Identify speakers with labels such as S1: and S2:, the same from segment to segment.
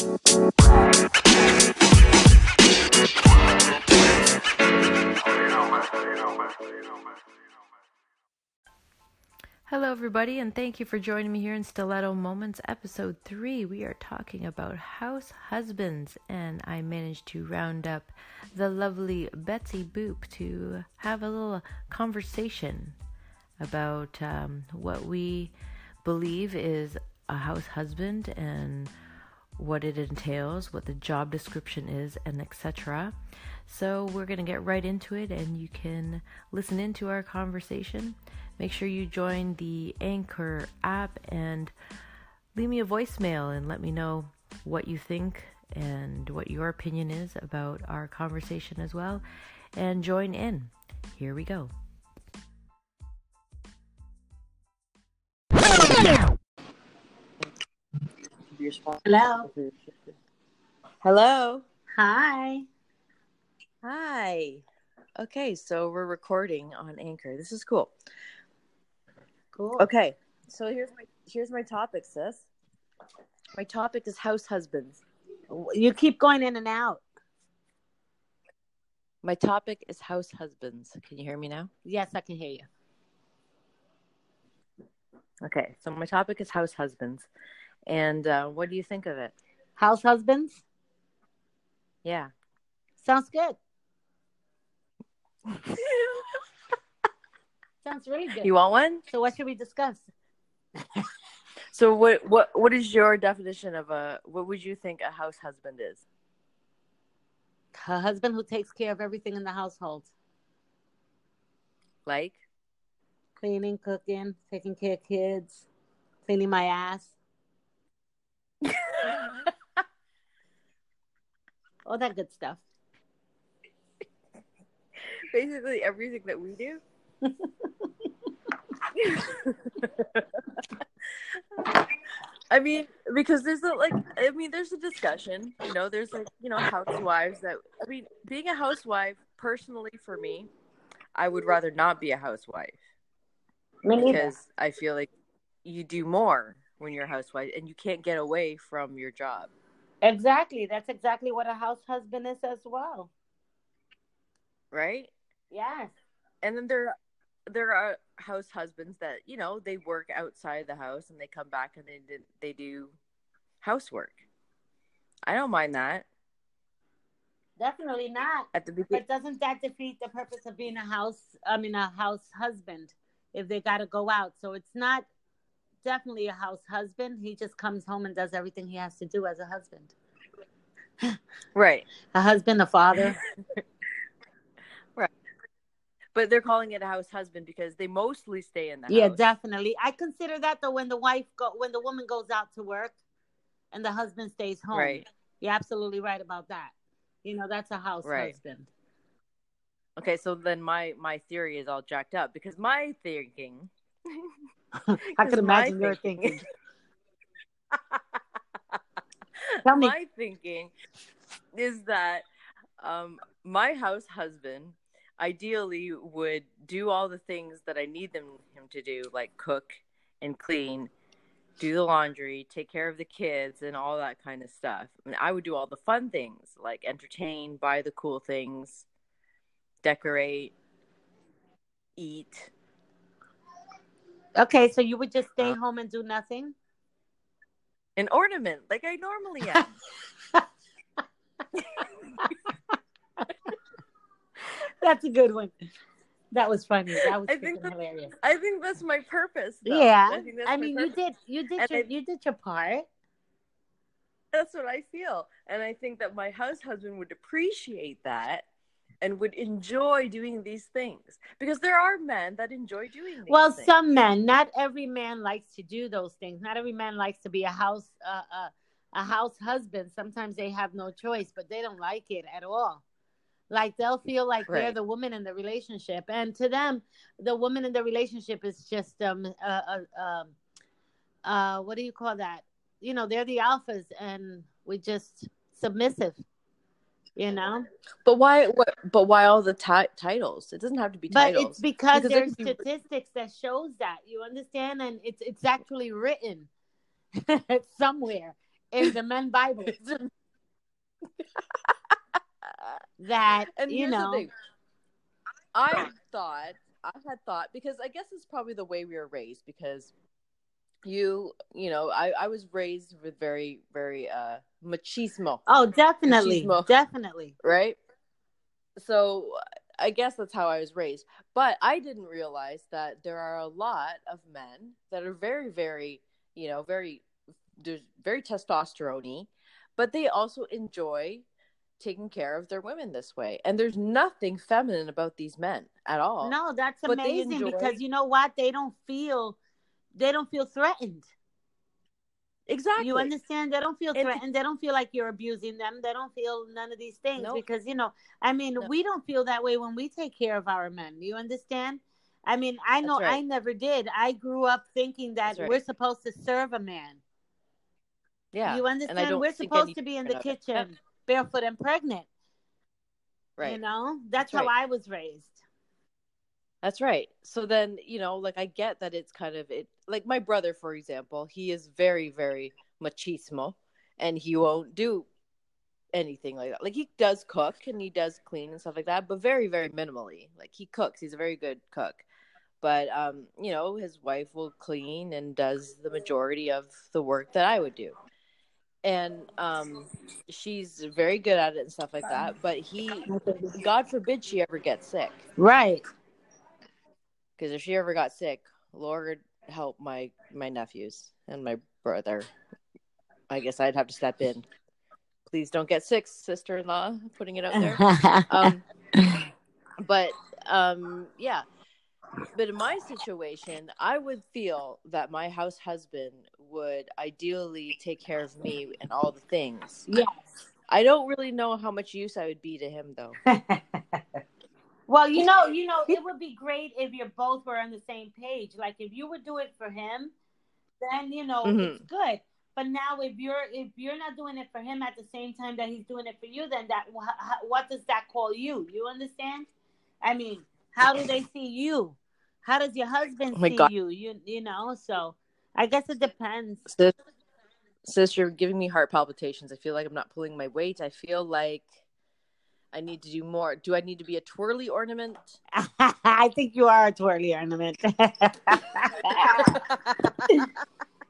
S1: Hello, everybody, and thank you for joining me here in Stiletto Moments, episode three. We are talking about house husbands, and I managed to round up the lovely Betsy Boop to have a little conversation about um, what we believe is a house husband and what it entails, what the job description is, and etc. So, we're going to get right into it, and you can listen into our conversation. Make sure you join the Anchor app and leave me a voicemail and let me know what you think and what your opinion is about our conversation as well. And join in. Here we go.
S2: Hello.
S1: Hello.
S2: Hi.
S1: Hi. Okay, so we're recording on Anchor. This is cool.
S2: Cool.
S1: Okay, so here's my here's my topic, sis. My topic is house husbands.
S2: You keep going in and out.
S1: My topic is house husbands. Can you hear me now?
S2: Yes, I can hear you.
S1: Okay, so my topic is house husbands, and uh, what do you think of it?
S2: House husbands?
S1: Yeah.
S2: Sounds good. Sounds really good.
S1: You want one?
S2: so what should we discuss?
S1: So what what what is your definition of a what would you think a house husband is?
S2: A husband who takes care of everything in the household.
S1: Like?
S2: Cleaning, cooking, taking care of kids, cleaning my ass. All that good stuff.
S1: Basically everything that we do. I mean, because there's a like, I mean, there's a discussion. You know, there's like, you know, housewives that. I mean, being a housewife, personally, for me, I would rather not be a housewife
S2: Me neither.
S1: because I feel like you do more when you're a housewife, and you can't get away from your job,
S2: Exactly. That's exactly what a house husband is as well.
S1: right?
S2: Yes.
S1: And then there, there are house husbands that you know they work outside the house and they come back and they they do housework. I don't mind that
S2: Definitely not.
S1: at the beginning.
S2: But doesn't that defeat the purpose of being a house? I mean, a house husband if they got to go out. So it's not definitely a house husband. He just comes home and does everything he has to do as a husband.
S1: Right.
S2: A husband, a father. Right.
S1: But they're calling it a house husband because they mostly stay in the
S2: yeah,
S1: house.
S2: definitely. I consider that though when the wife go when the woman goes out to work and the husband stays home.
S1: Right.
S2: You're absolutely right about that. You know, that's a house
S1: Right.
S2: husband.
S1: Okay, so then my my theory is all jacked up because my thinking.
S2: I can imagine your
S1: thinking-
S2: thinking. Tell me.
S1: my thinking is that um, my house husband ideally would do all the things that I need them him to do, like cook and clean, do the laundry, take care of the kids, and all that kind of stuff. I, mean, I would do all the fun things, like entertain, buy the cool things, decorate, eat.
S2: Okay, so you would just stay
S1: Uh,
S2: home and do nothing?
S1: An ornament, like I normally am.
S2: That's a good one. That was funny. That was
S1: I think
S2: freaking
S1: that-
S2: hilarious.
S1: I think that's my purpose. though.
S2: Yeah.
S1: I,
S2: I mean, you did you did
S1: And
S2: your
S1: I-
S2: you did your part.
S1: That's what I feel. And I think that my house husband would appreciate that and would enjoy doing these things. Because there are men that enjoy doing these
S2: Well,
S1: things.
S2: some men, not every man likes to do those things. Not every man likes to be a house uh, uh, a house husband. Sometimes they have no choice, but they don't like it at all. Like they'll feel like they're the woman in the relationship, and to them, the woman in the relationship is just um uh, uh um uh what do you call that? You know, they're the alphas, and we just submissive. You know,
S1: But why what but why all the ti- titles? It doesn't have to be
S2: but
S1: titles.
S2: it's because,
S1: Because
S2: there's
S1: could be-
S2: statistics that shows that you understand, and it's it's actually written somewhere in the men Bible that
S1: and
S2: you know.
S1: I thought I had thought because I guess it's probably the way we were raised because you you know I I was raised with very very uh machismo
S2: Oh, definitely,
S1: Machismo.
S2: definitely.
S1: right so I guess that's how I was raised but I didn't realize that there are a lot of men that are very very you know very there's very testosterone but they also enjoy taking care of their women this way and there's nothing feminine about these men at all
S2: No, that's amazing
S1: enjoy-
S2: because you know what? They don't feel they don't feel threatened.
S1: exactly
S2: You understand? They don't feel
S1: And-
S2: threatened. They don't feel like you're abusing them. They don't feel none of these things
S1: Nope.
S2: because you know, I mean,
S1: No.
S2: we don't feel that way when we take care of our men. You understand? I mean, I know
S1: right.
S2: I never did. I grew up thinking that
S1: right.
S2: we're supposed to serve a man.
S1: yeah
S2: You understand? We're supposed to be in the kitchen, barefoot and pregnant.
S1: right
S2: You know, that's,
S1: That's
S2: how
S1: right.
S2: I was raised.
S1: That's right. So then, you know, like I get that it's kind of it like my brother, for example, he is very, very machismo and he won't do anything like that. Like he does cook and he does clean and stuff like that, but very, very minimally. Like he cooks, he's a very good cook. But um, you know, his wife will clean and does the majority of the work that I would do. And um she's very good at it and stuff like that, but he God forbid she ever gets sick
S2: Right.
S1: Because if she ever got sick, Lord help my my nephews and my brother. I guess I'd have to step in. Please don't get sick, sister in law. Putting it out there. Um, but um, yeah. But in my situation, I would feel that my house husband would ideally take care of me and all the things.
S2: yes.
S1: I don't really know how much use I would be to him, though.
S2: well, you know, you know, it would be great if you both were on the same page. Like if you would do it for him, then you know
S1: Mhm.
S2: it's good. But now, if you're if you're not doing it for him at the same time that he's doing it for you, then that what does that call you? You understand? I mean, how do they see you? How does your husband
S1: Oh
S2: see
S1: God.
S2: you? You you know, so I guess it depends.
S1: Sis, sis, you're giving me heart palpitations. I feel like I'm not pulling my weight. I feel like I need to do more. Do I need to be a twirly ornament?
S2: I think you are a twirly ornament.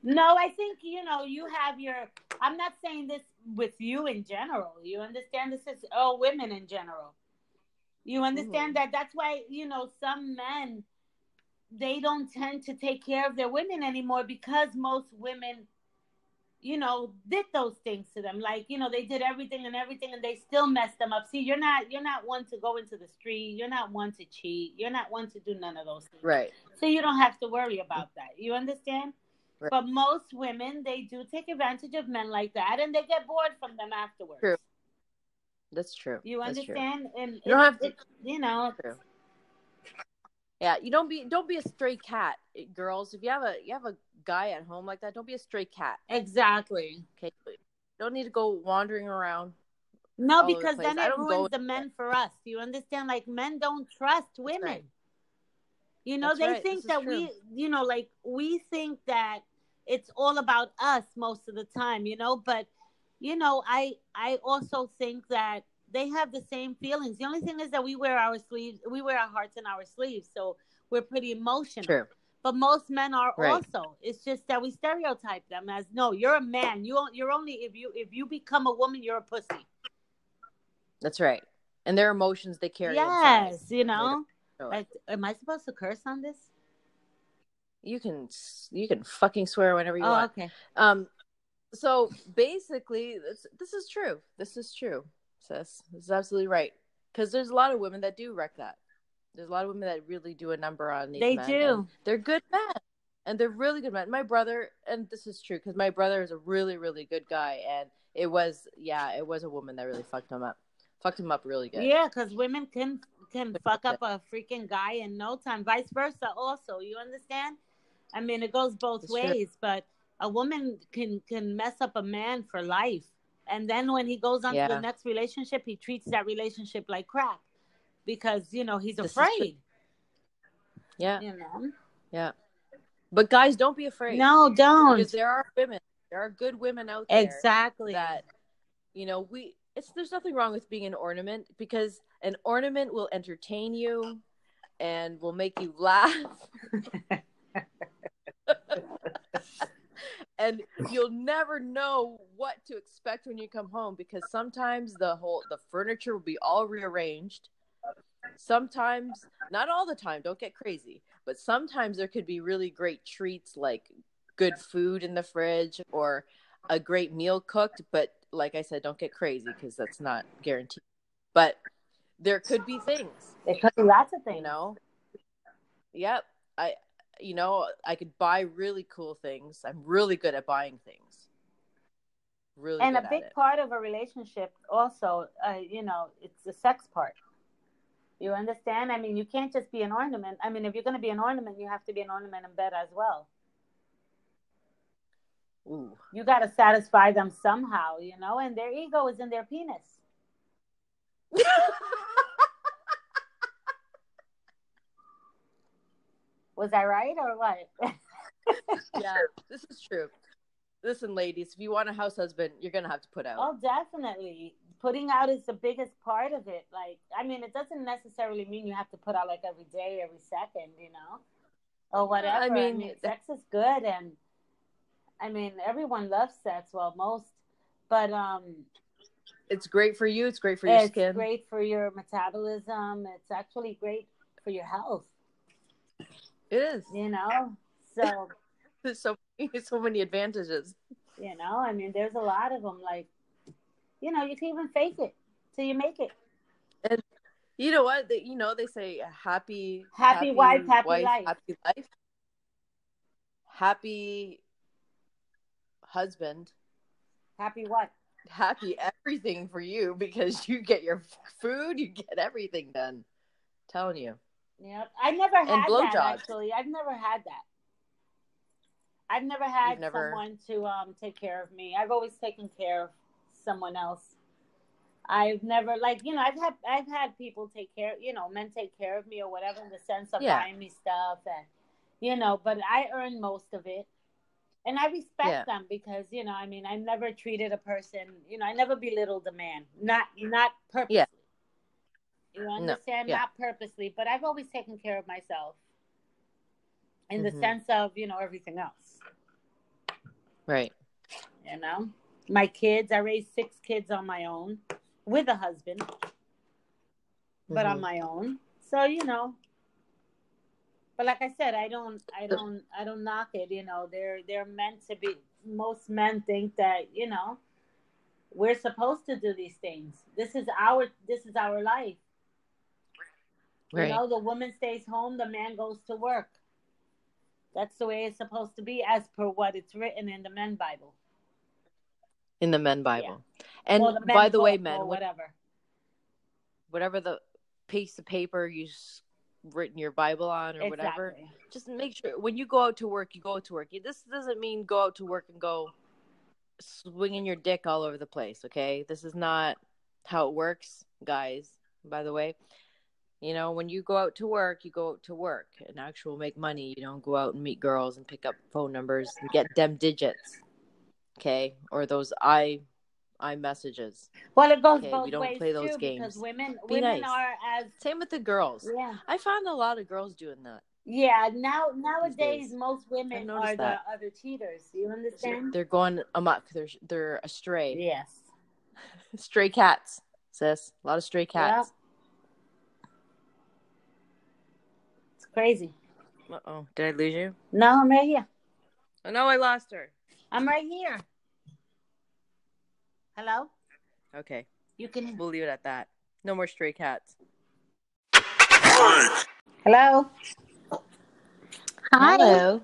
S2: no, I think you know you have your. I'm not saying this with you in general. You understand? This is all women in general. You understand mm-hmm. that? That's why you know some men they don't tend to take care of their women anymore because most women you know did those things to them like you know they did everything and everything and they still messed them up see you're not you're not one to go into the street you're not one to cheat you're not one to do none of those things
S1: Right.
S2: so you don't have to worry about that you understand
S1: Right.
S2: but most women they do take advantage of men like that and they get bored from them afterwards
S1: True. That's true.
S2: you
S1: That's true.
S2: understand and
S1: You don't have to-
S2: you know
S1: True. Yeah, you don't be don't be a stray cat, eh, girls. If you have a you have a guy at home like that, don't be a stray cat.
S2: exactly
S1: Okay, don't need to go wandering around.
S2: no
S1: over the
S2: because then it ruins the men for us you understand like men don't trust women
S1: right.
S2: You know,
S1: That's
S2: they
S1: right.
S2: think
S1: This
S2: that we, you know, like we think that it's all about us most of the time, you know, but you know, I I also think that they have the same feelings. The only thing is that we wear our sleeves, we wear our hearts in our sleeves, so we're pretty emotional.
S1: True.
S2: But most men are
S1: Right.
S2: also. It's just that we stereotype them as no, you're a man. You you're only if you if you become a woman, you're a pussy.
S1: That's right. And their emotions they carry.
S2: yes,
S1: inside.
S2: you know. Like, am I supposed to curse on this?
S1: You can you can fucking swear whenever you
S2: Oh,
S1: want.
S2: okay.
S1: Um, so basically, this this is true. This is true, sis. This is absolutely right. Because there's a lot of women that do wreck that. There's a lot of women that really do a number on these
S2: They
S1: men,
S2: do.
S1: They're good men, and they're really good men. My brother, and this is true because my brother is a really really good guy, and it was yeah, it was a woman that really fucked him up, fucked him up really good.
S2: Yeah, because women can can fuck up a freaking guy in no time. Vice versa, also. You understand? I mean, it goes both
S1: It's true.
S2: ways. But a woman can can mess up a man for life, and then when he goes on to the next relationship, he treats that relationship like crap because you know he's
S1: This
S2: afraid.
S1: yeah,
S2: You know?
S1: yeah. But guys, don't be afraid.
S2: No, don't.
S1: because there are women There are good women out there
S2: Exactly.
S1: that you know we. It's there's nothing wrong with being an ornament because an ornament will entertain you and will make you laugh. and you'll never know what to expect when you come home because sometimes the whole the furniture will be all rearranged. Sometimes not all the time don't get crazy but sometimes there could be really great treats like good food in the fridge or a great meal cooked but like i said don't get crazy because that's not guaranteed. But there could be things
S2: There could be lots of things.
S1: you know? Yep i you know i could buy really cool things. I'm really good at buying things. Really
S2: and a big part of a relationship also uh, you know it's the sex part. You understand? I mean you can't just be an ornament. I mean if you're going to be an ornament you have to be an ornament in bed as well.
S1: Ooh.
S2: you got to satisfy them somehow you know? And their ego is in their penis was i right or what?
S1: Yeah this is true. Listen ladies if you want a house husband you're gonna have to put out.
S2: Oh definitely. Putting out is the biggest part of it. Like i mean it doesn't necessarily mean you have to put out like every day every second you know or whatever. I
S1: mean,
S2: mean, sex is good and i mean everyone loves sex well most but um
S1: it's great for you it's great for your
S2: it's
S1: skin.
S2: great for your metabolism it's actually great for your health
S1: it is.
S2: You know? So
S1: there's so so many advantages.
S2: You know? I mean there's a lot of them like you know you can even fake it till you make it.
S1: And you know what? They, you know they say happy
S2: Happy wife, happy life.
S1: happy life. Happy husband.
S2: Happy what?
S1: Happy everything for you because you get your food you get everything done. Telling you
S2: Yep. I never had that
S1: blowjobs.
S2: actually. I've never had that. I've never had
S1: You've never-
S2: someone to um take care of me. I've always taken care of someone else. I've never like you know I've had I've had people take care you know men take care of me or whatever in the sense of
S1: Yeah.
S2: buying me stuff and you know but I earn most of it and I respect
S1: Yeah.
S2: them because you know I mean I never treated a person you know I never belittled a man not not purposely
S1: Yeah.
S2: You understand?
S1: yeah.
S2: not purposely but I've always taken care of myself in the
S1: Mhm.
S2: sense of you know everything else.
S1: Right.
S2: You know? My kids i raised six kids on my own with a husband but on
S1: Mhm.
S2: my own. So you know but like i said i don't i don't i don't knock it you know. They're they're meant to be most men think that you know we're supposed to do these things. This is our this is our life
S1: right.
S2: you know the woman stays home the man goes to work. That's the way it's supposed to be as per what it's written in the men bible.
S1: In the men bible. And
S2: Well, the
S1: by the way men
S2: whatever.
S1: whatever the piece of paper you s- written your bible on or whatever just make sure when you go out to work you go out to work. This doesn't mean go out to work and go swinging your dick all over the place okay? This is not how it works guys by the way you know when you go out to work you go out to work and actual make money you don't go out and meet girls and pick up phone numbers and get them digits okay or those i i messages
S2: Well, it goes
S1: Okay,
S2: both
S1: we don't
S2: ways
S1: play those
S2: too,
S1: games.
S2: because women
S1: Be
S2: women
S1: nice.
S2: are as
S1: same with the girls
S2: yeah
S1: i found a lot of girls doing that
S2: yeah. Now nowadays, most women are
S1: that.
S2: the other cheaters. You understand?
S1: they're going amok they're they're astray
S2: Yes.
S1: stray cats sis a lot of stray cats
S2: It's crazy.
S1: uh-oh did i lose you
S2: No, I'm right here.
S1: oh no i lost her
S2: I'm right here. Hello.
S1: okay
S2: You can.
S1: we'll leave it at that no more stray cats
S2: Hello. Hi. Hello.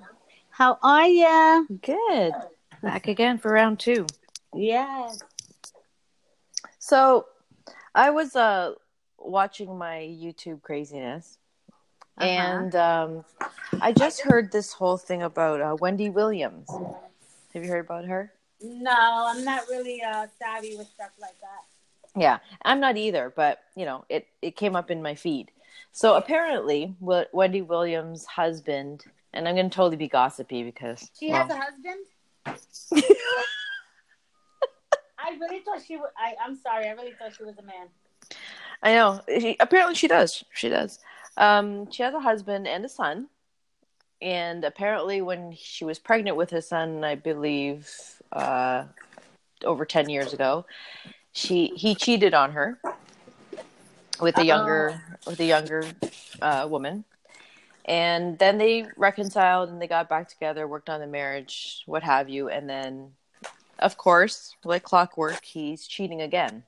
S2: How are you?
S3: Good. Back again for round two.
S2: Yes.
S1: so i was uh watching my youtube craziness
S2: Uh-huh.
S1: and um i just heard this whole thing about uh, wendy williams have you heard about her
S2: No, I'm not really uh, savvy with stuff like that.
S1: Yeah, I'm not either, but you know, it it came up in my feed. So apparently, what Wendy Williams' husband, and I'm going to totally be gossipy because
S2: She
S1: well,
S2: has a husband. I really thought she was. I, I'm sorry. I really thought she was a man.
S1: I know. She, apparently, she does. She does. Um, she has a husband and a son, and apparently, when she was pregnant with his son, I believe uh, over ten years ago, she he cheated on her with a younger with a younger uh, woman, and then they reconciled and they got back together, worked on the marriage, what have you, and then, of course, like clockwork, he's cheating again.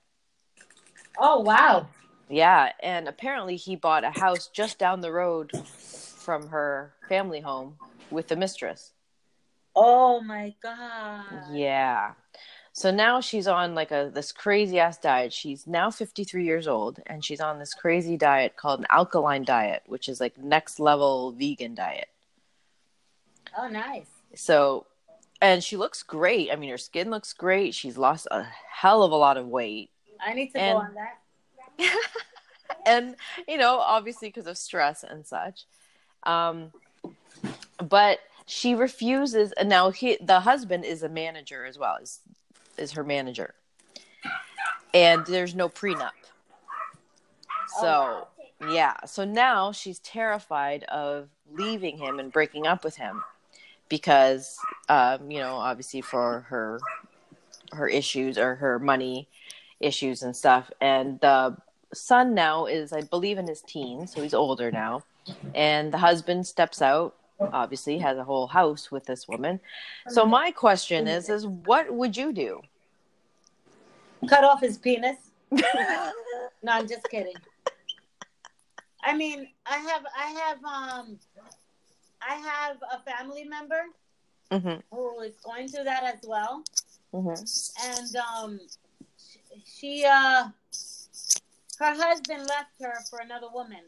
S2: Oh wow.
S1: Yeah, and apparently he bought a house just down the road from her family home with the mistress.
S2: Oh my god.
S1: Yeah. So now she's on like a this crazy ass diet. She's now 53 years old and she's on this crazy diet called an alkaline diet, which is like next level vegan diet.
S2: Oh nice.
S1: So and she looks great. I mean her skin looks great. She's lost a hell of a lot of weight.
S2: I need to
S1: And-
S2: go on that.
S1: and you know obviously because of stress and such. Um but she refuses and now he the husband is a manager as well is is her manager. And there's no prenup. So yeah. So now she's terrified of leaving him and breaking up with him because um you know obviously for her her issues or her money issues and stuff. And the son now is i believe in his teens so he's older now and the husband steps out obviously has a whole house with this woman so my question is is what would you do
S2: Cut off his penis. no, I'm just kidding. I mean, I have, I have, um, I have a family member
S1: mm-hmm.
S2: who is going through that as well,
S1: hmm
S2: and um, she, uh, her husband left her for another woman,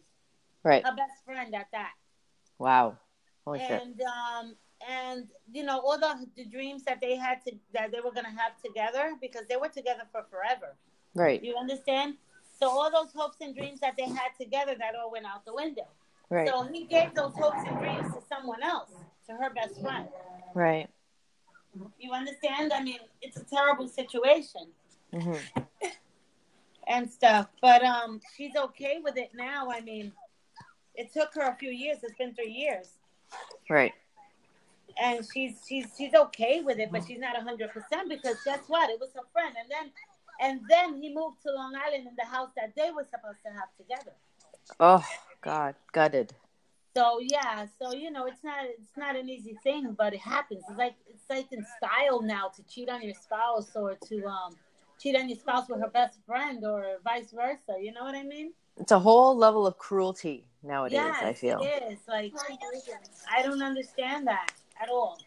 S1: right
S2: her best friend at that,
S1: wow holy shit
S2: and um, and you know all the the dreams that they had to that they were gonna have together because they were together for forever.
S1: right
S2: You understand? So all those hopes and dreams that they had together, that all went out the window.
S1: right
S2: So he gave those hopes and dreams to someone else, to her best friend.
S1: right
S2: You understand? I mean, it's a terrible situation
S1: hmm
S2: and stuff. But um, she's okay with it now. I mean, it took her a few years. It's been three years,
S1: right
S2: and she's she's she's okay with it, but she's not hundred percent because guess what? It was her friend, and then and then he moved to Long Island in the house that they were supposed to have together.
S1: oh god gutted
S2: So yeah, so you know, it's not it's not an easy thing, but it happens. It's like it's like in style now to cheat on your spouse or to um cheat on your spouse with her best friend or vice versa. You know what I mean?
S1: it's a whole level of cruelty nowadays
S2: yes,
S1: i feel
S2: it is. Like I don't understand that at all.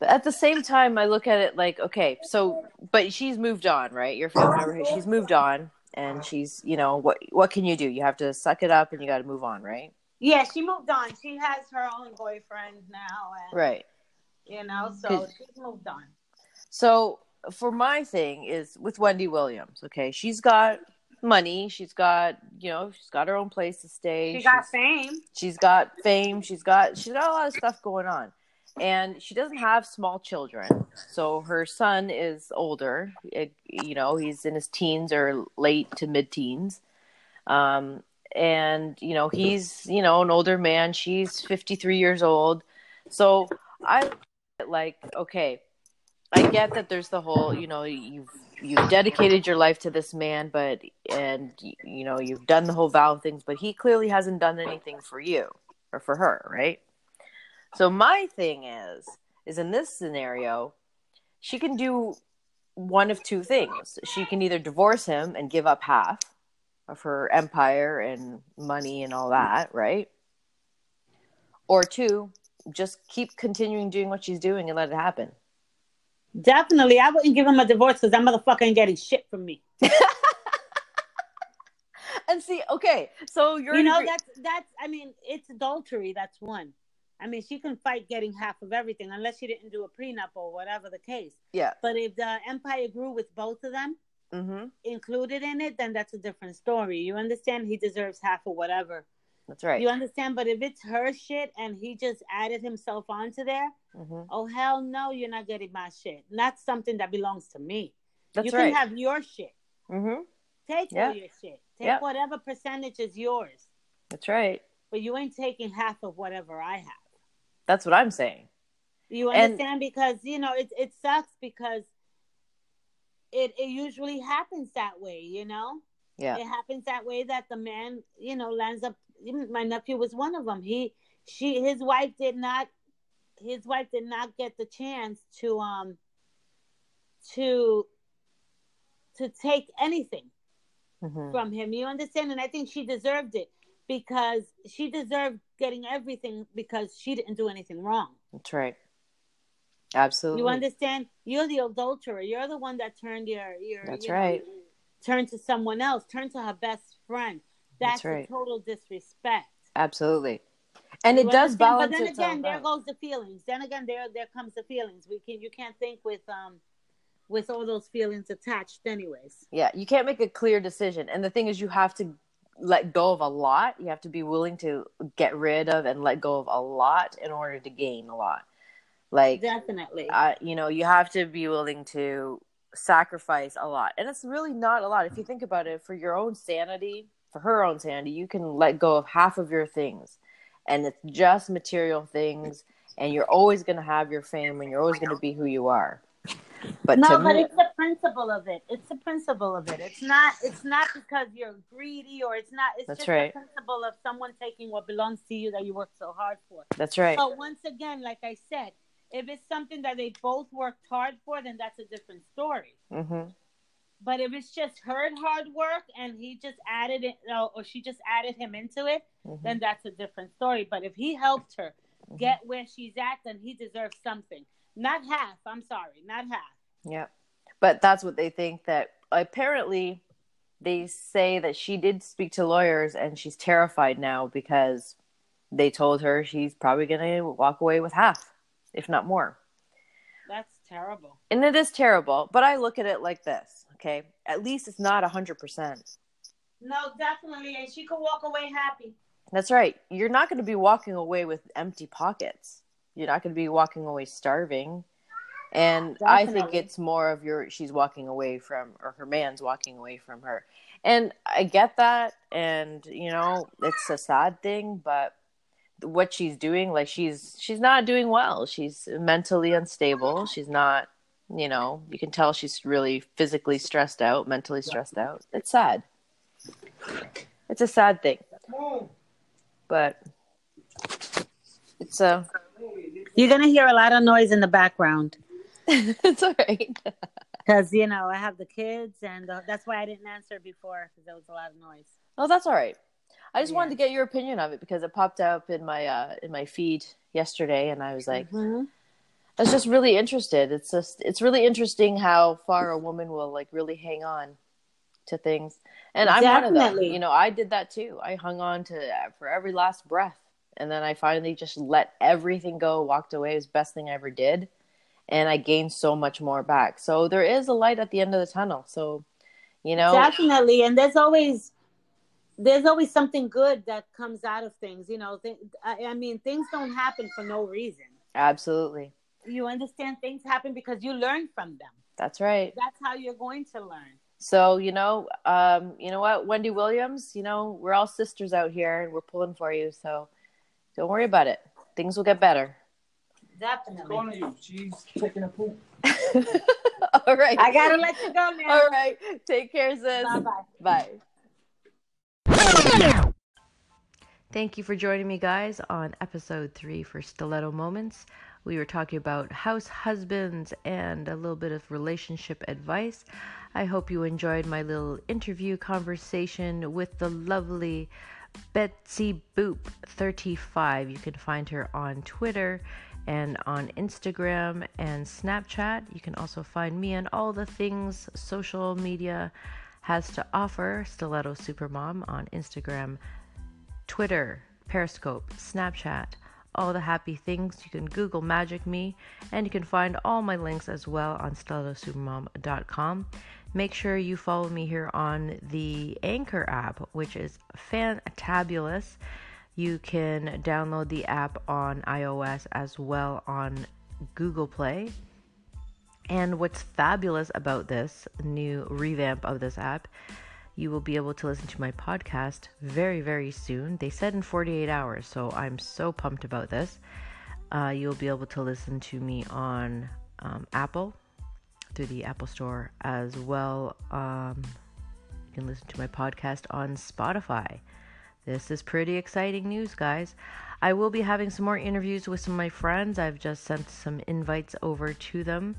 S1: But at the same time, I look at it like, okay, so, but she's moved on, right? Your family member, she's moved on, and she's, you know, what what can you do? You have to suck it up, and you got to move on, right?
S2: Yeah, she moved on. She has her own boyfriend now, and
S1: Right.
S2: you know, so she's moved on.
S1: So for my thing is with Wendy Williams. Okay, she's got money. She's got, you know, she's got her own place to stay.
S2: She got
S1: She's-
S2: fame.
S1: she's got fame she's got she's got a lot of stuff going on and she doesn't have small children so her son is older It- you know he's in his teens or late to mid-teens um and you know he's you know an older man she's 53 years old so i like okay i get that there's the whole you know you've you've dedicated your life to this man but and you know you've done the whole vow things but he clearly hasn't done anything for you or for her right? So my thing is is in this scenario she can do one of two things. She can either divorce him and give up half of her empire and money and all that right? Or two just keep continuing doing what she's doing and let it happen
S2: Definitely, I wouldn't give him a divorce because that motherfucker ain't getting shit from me.
S1: and see okay so you're
S2: you know that's that's i mean it's adultery that's one. I mean she can fight getting half of everything unless she didn't do a prenup or whatever the case.
S1: Yeah.
S2: But if the empire grew with both of them
S1: mm-hmm.
S2: included in it then that's a different story. You understand? He deserves half or whatever.
S1: That's right.
S2: You understand? But if it's her shit and he just added himself onto there
S1: Mhm.
S2: Oh hell no, you're not getting my shit. Not something that belongs to me.
S1: That's
S2: you
S1: right.
S2: can have your shit.
S1: Mm-hmm.
S2: Take
S1: Yeah.
S2: all your shit. Take
S1: Yeah.
S2: whatever percentage is yours.
S1: That's right.
S2: But you ain't taking half of whatever I have.
S1: That's what I'm saying.
S2: You
S1: And-
S2: understand? because you know it it sucks because it it usually happens that way. You know,
S1: Yeah.
S2: it happens that way that the man you know lands up. even My nephew was one of them. He she his wife did not his wife did not get the chance to um to to take anything
S1: hmm
S2: from him. You understand? And I think she deserved it because she deserved getting everything because she didn't do anything wrong.
S1: That's right. Absolutely.
S2: You understand? You're the adulterer. You're the one that turned your your.
S1: That's
S2: you know,
S1: right.
S2: turned to someone else. Turned to her best friend. That's,
S1: That's right.
S2: a total disrespect.
S1: Absolutely. And
S2: You
S1: it does
S2: understand?
S1: balance
S2: But then again, there goes the feelings. Then again, there there comes the feelings. We can you can't think with um with all those feelings attached, anyways.
S1: Yeah, you can't make a clear decision. And the thing is, you have to let go of a lot. You have to be willing to get rid of and let go of a lot in order to gain a lot. Like,
S2: Definitely.
S1: uh, you know, you have to be willing to sacrifice a lot. And it's really not a lot. If you think about it, for your own sanity, for her own sanity, you can let go of half of your things. And it's just material things. And you're always going to have your fame and you're always going to be who you are. But
S2: no, but
S1: me,
S2: it's the principle of it. It's the principle of it. It's not. It's not because you're greedy or it's not. It's
S1: That's
S2: just
S1: right.
S2: the principle of someone taking what belongs to you that you worked so hard for.
S1: that's right.
S2: But once again, like I said, if it's something that they both worked hard for, then that's a different story.
S1: hmm
S2: But if it's just her hard work and he just added it, or she just added him into it,
S1: hmm
S2: then that's a different story. But if he helped her
S1: Mm-hmm.
S2: get where she's at, then he deserves something. Not half. I'm sorry, not half.
S1: Yeah. But that's what they think that apparently they say that she did speak to lawyers and she's terrified now because they told her she's probably going to walk away with half, if not more.
S2: That's terrible.
S1: And it is terrible, but I look at it like this, okay? At least it's not 100%.
S2: No, definitely. And she could walk away happy.
S1: That's right. You're not going to be walking away with empty pockets. You're not going to be walking away starving. And I think it's more of your she's walking away from or her man's walking away from her. And I get that and you know, it's a sad thing, but what she's doing like she's she's not doing well. She's mentally unstable. She's not, you know, you can tell she's really physically stressed out, mentally stressed out. It's sad. It's a sad thing. But it's a
S2: You're going to hear a lot of noise in the background
S1: it's all right.
S2: because, you know, I have the kids, and uh, that's why I didn't answer before because there was a lot of noise.
S1: Oh, that's all right. I just
S2: Yeah.
S1: wanted to get your opinion of it because it popped up in my uh in my feed yesterday, and I was like,
S2: Mhm.
S1: I was just really interested. It's just it's really interesting how far a woman will like really hang on to things, and I'm one of them. You know, I did that too. I hung on to uh, for every last breath, and then I finally just let everything go, walked away. It was the best thing I ever did, and I gained so much more back. So there is a light at the end of the tunnel. So, you know,
S2: Definitely. And there's always. There's always something good that comes out of things, you know. Th- I, I mean, things don't happen for no reason.
S1: absolutely,
S2: You understand? Things happen because you learn from them.
S1: that's right.
S2: That's how you're going to learn.
S1: So you know, um, you know what, Wendy Williams, you know, we're all sisters out here, and we're pulling for you. So don't worry about it. Things will get better.
S2: Definitely.
S4: You. She's taking a poop.
S1: all right.
S2: I gotta let you go now.
S1: All right. Take care, sis.
S2: Bye bye.
S1: Bye.
S3: Thank you for joining me, guys, on episode three for Stiletto Moments. We were talking about house husbands and a little bit of relationship advice. I hope you enjoyed my little interview conversation with the lovely Betsy Boop 35. You can find her on Twitter and on Instagram and Snapchat. You can also find me on all the things social media has to offer. Stiletto Supermom on Instagram, Twitter, Periscope, Snapchat, all the happy things. You can Google Magic Me, and you can find all my links as well on stilettosupermom.com. Make sure you follow me here on the Anchor app, which is fantabulous. You can download the app on iOS as well on
S1: Google Play. And what's fabulous about this new revamp of this app, you will be able to listen to my podcast very, very soon. They said in 48 hours, so I'm so pumped about this. Uh, you'll be able to listen to me on um, Apple through the Apple Store as well. Um, you can listen to my podcast on Spotify. This is pretty exciting news, guys. I will be having some more interviews with some of my friends. I've just sent some invites over to them,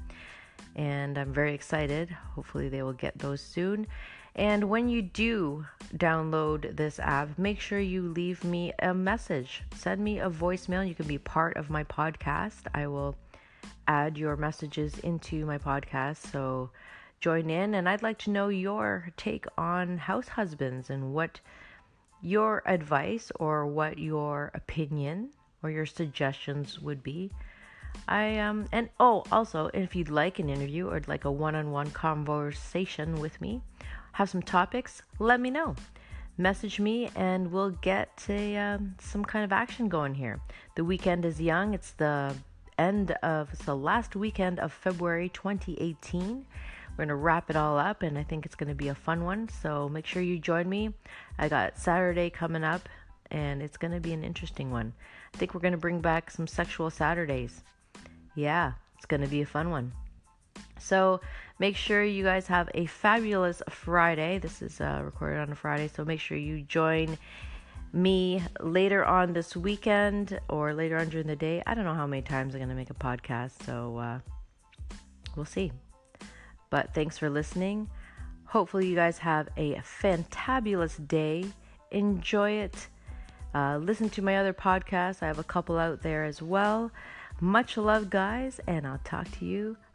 S1: and I'm very excited. Hopefully, they will get those soon. And when you do download this app, make sure you leave me a message. Send me a voicemail. You can be part of my podcast. I will add your messages into my podcast. So join in. And I'd like to know your take on house husbands and what your advice or what your opinion or your suggestions would be. I um and oh also if you'd like an interview or like a one-on-one conversation with me, have some topics, let me know. Message me and we'll get a, um, some kind of action going here. The weekend is young. It's the end of it's the last weekend of February 2018 we're going to wrap it all up, and I think it's going to be a fun one. So make sure you join me. I got Saturday coming up, and it's going to be an interesting one. I think we're going to bring back some sexual Saturdays. Yeah, it's going to be a fun one. So make sure you guys have a fabulous Friday. This is uh, recorded on a Friday, so make sure you join me later on this weekend or later on during the day. I don't know how many times I'm going to make a podcast, so uh, we'll see. But thanks for listening. Hopefully, you guys have a fantabulous day. Enjoy it. Uh, listen to my other podcasts. I have a couple out there as well. Much love, guys, and I'll talk to you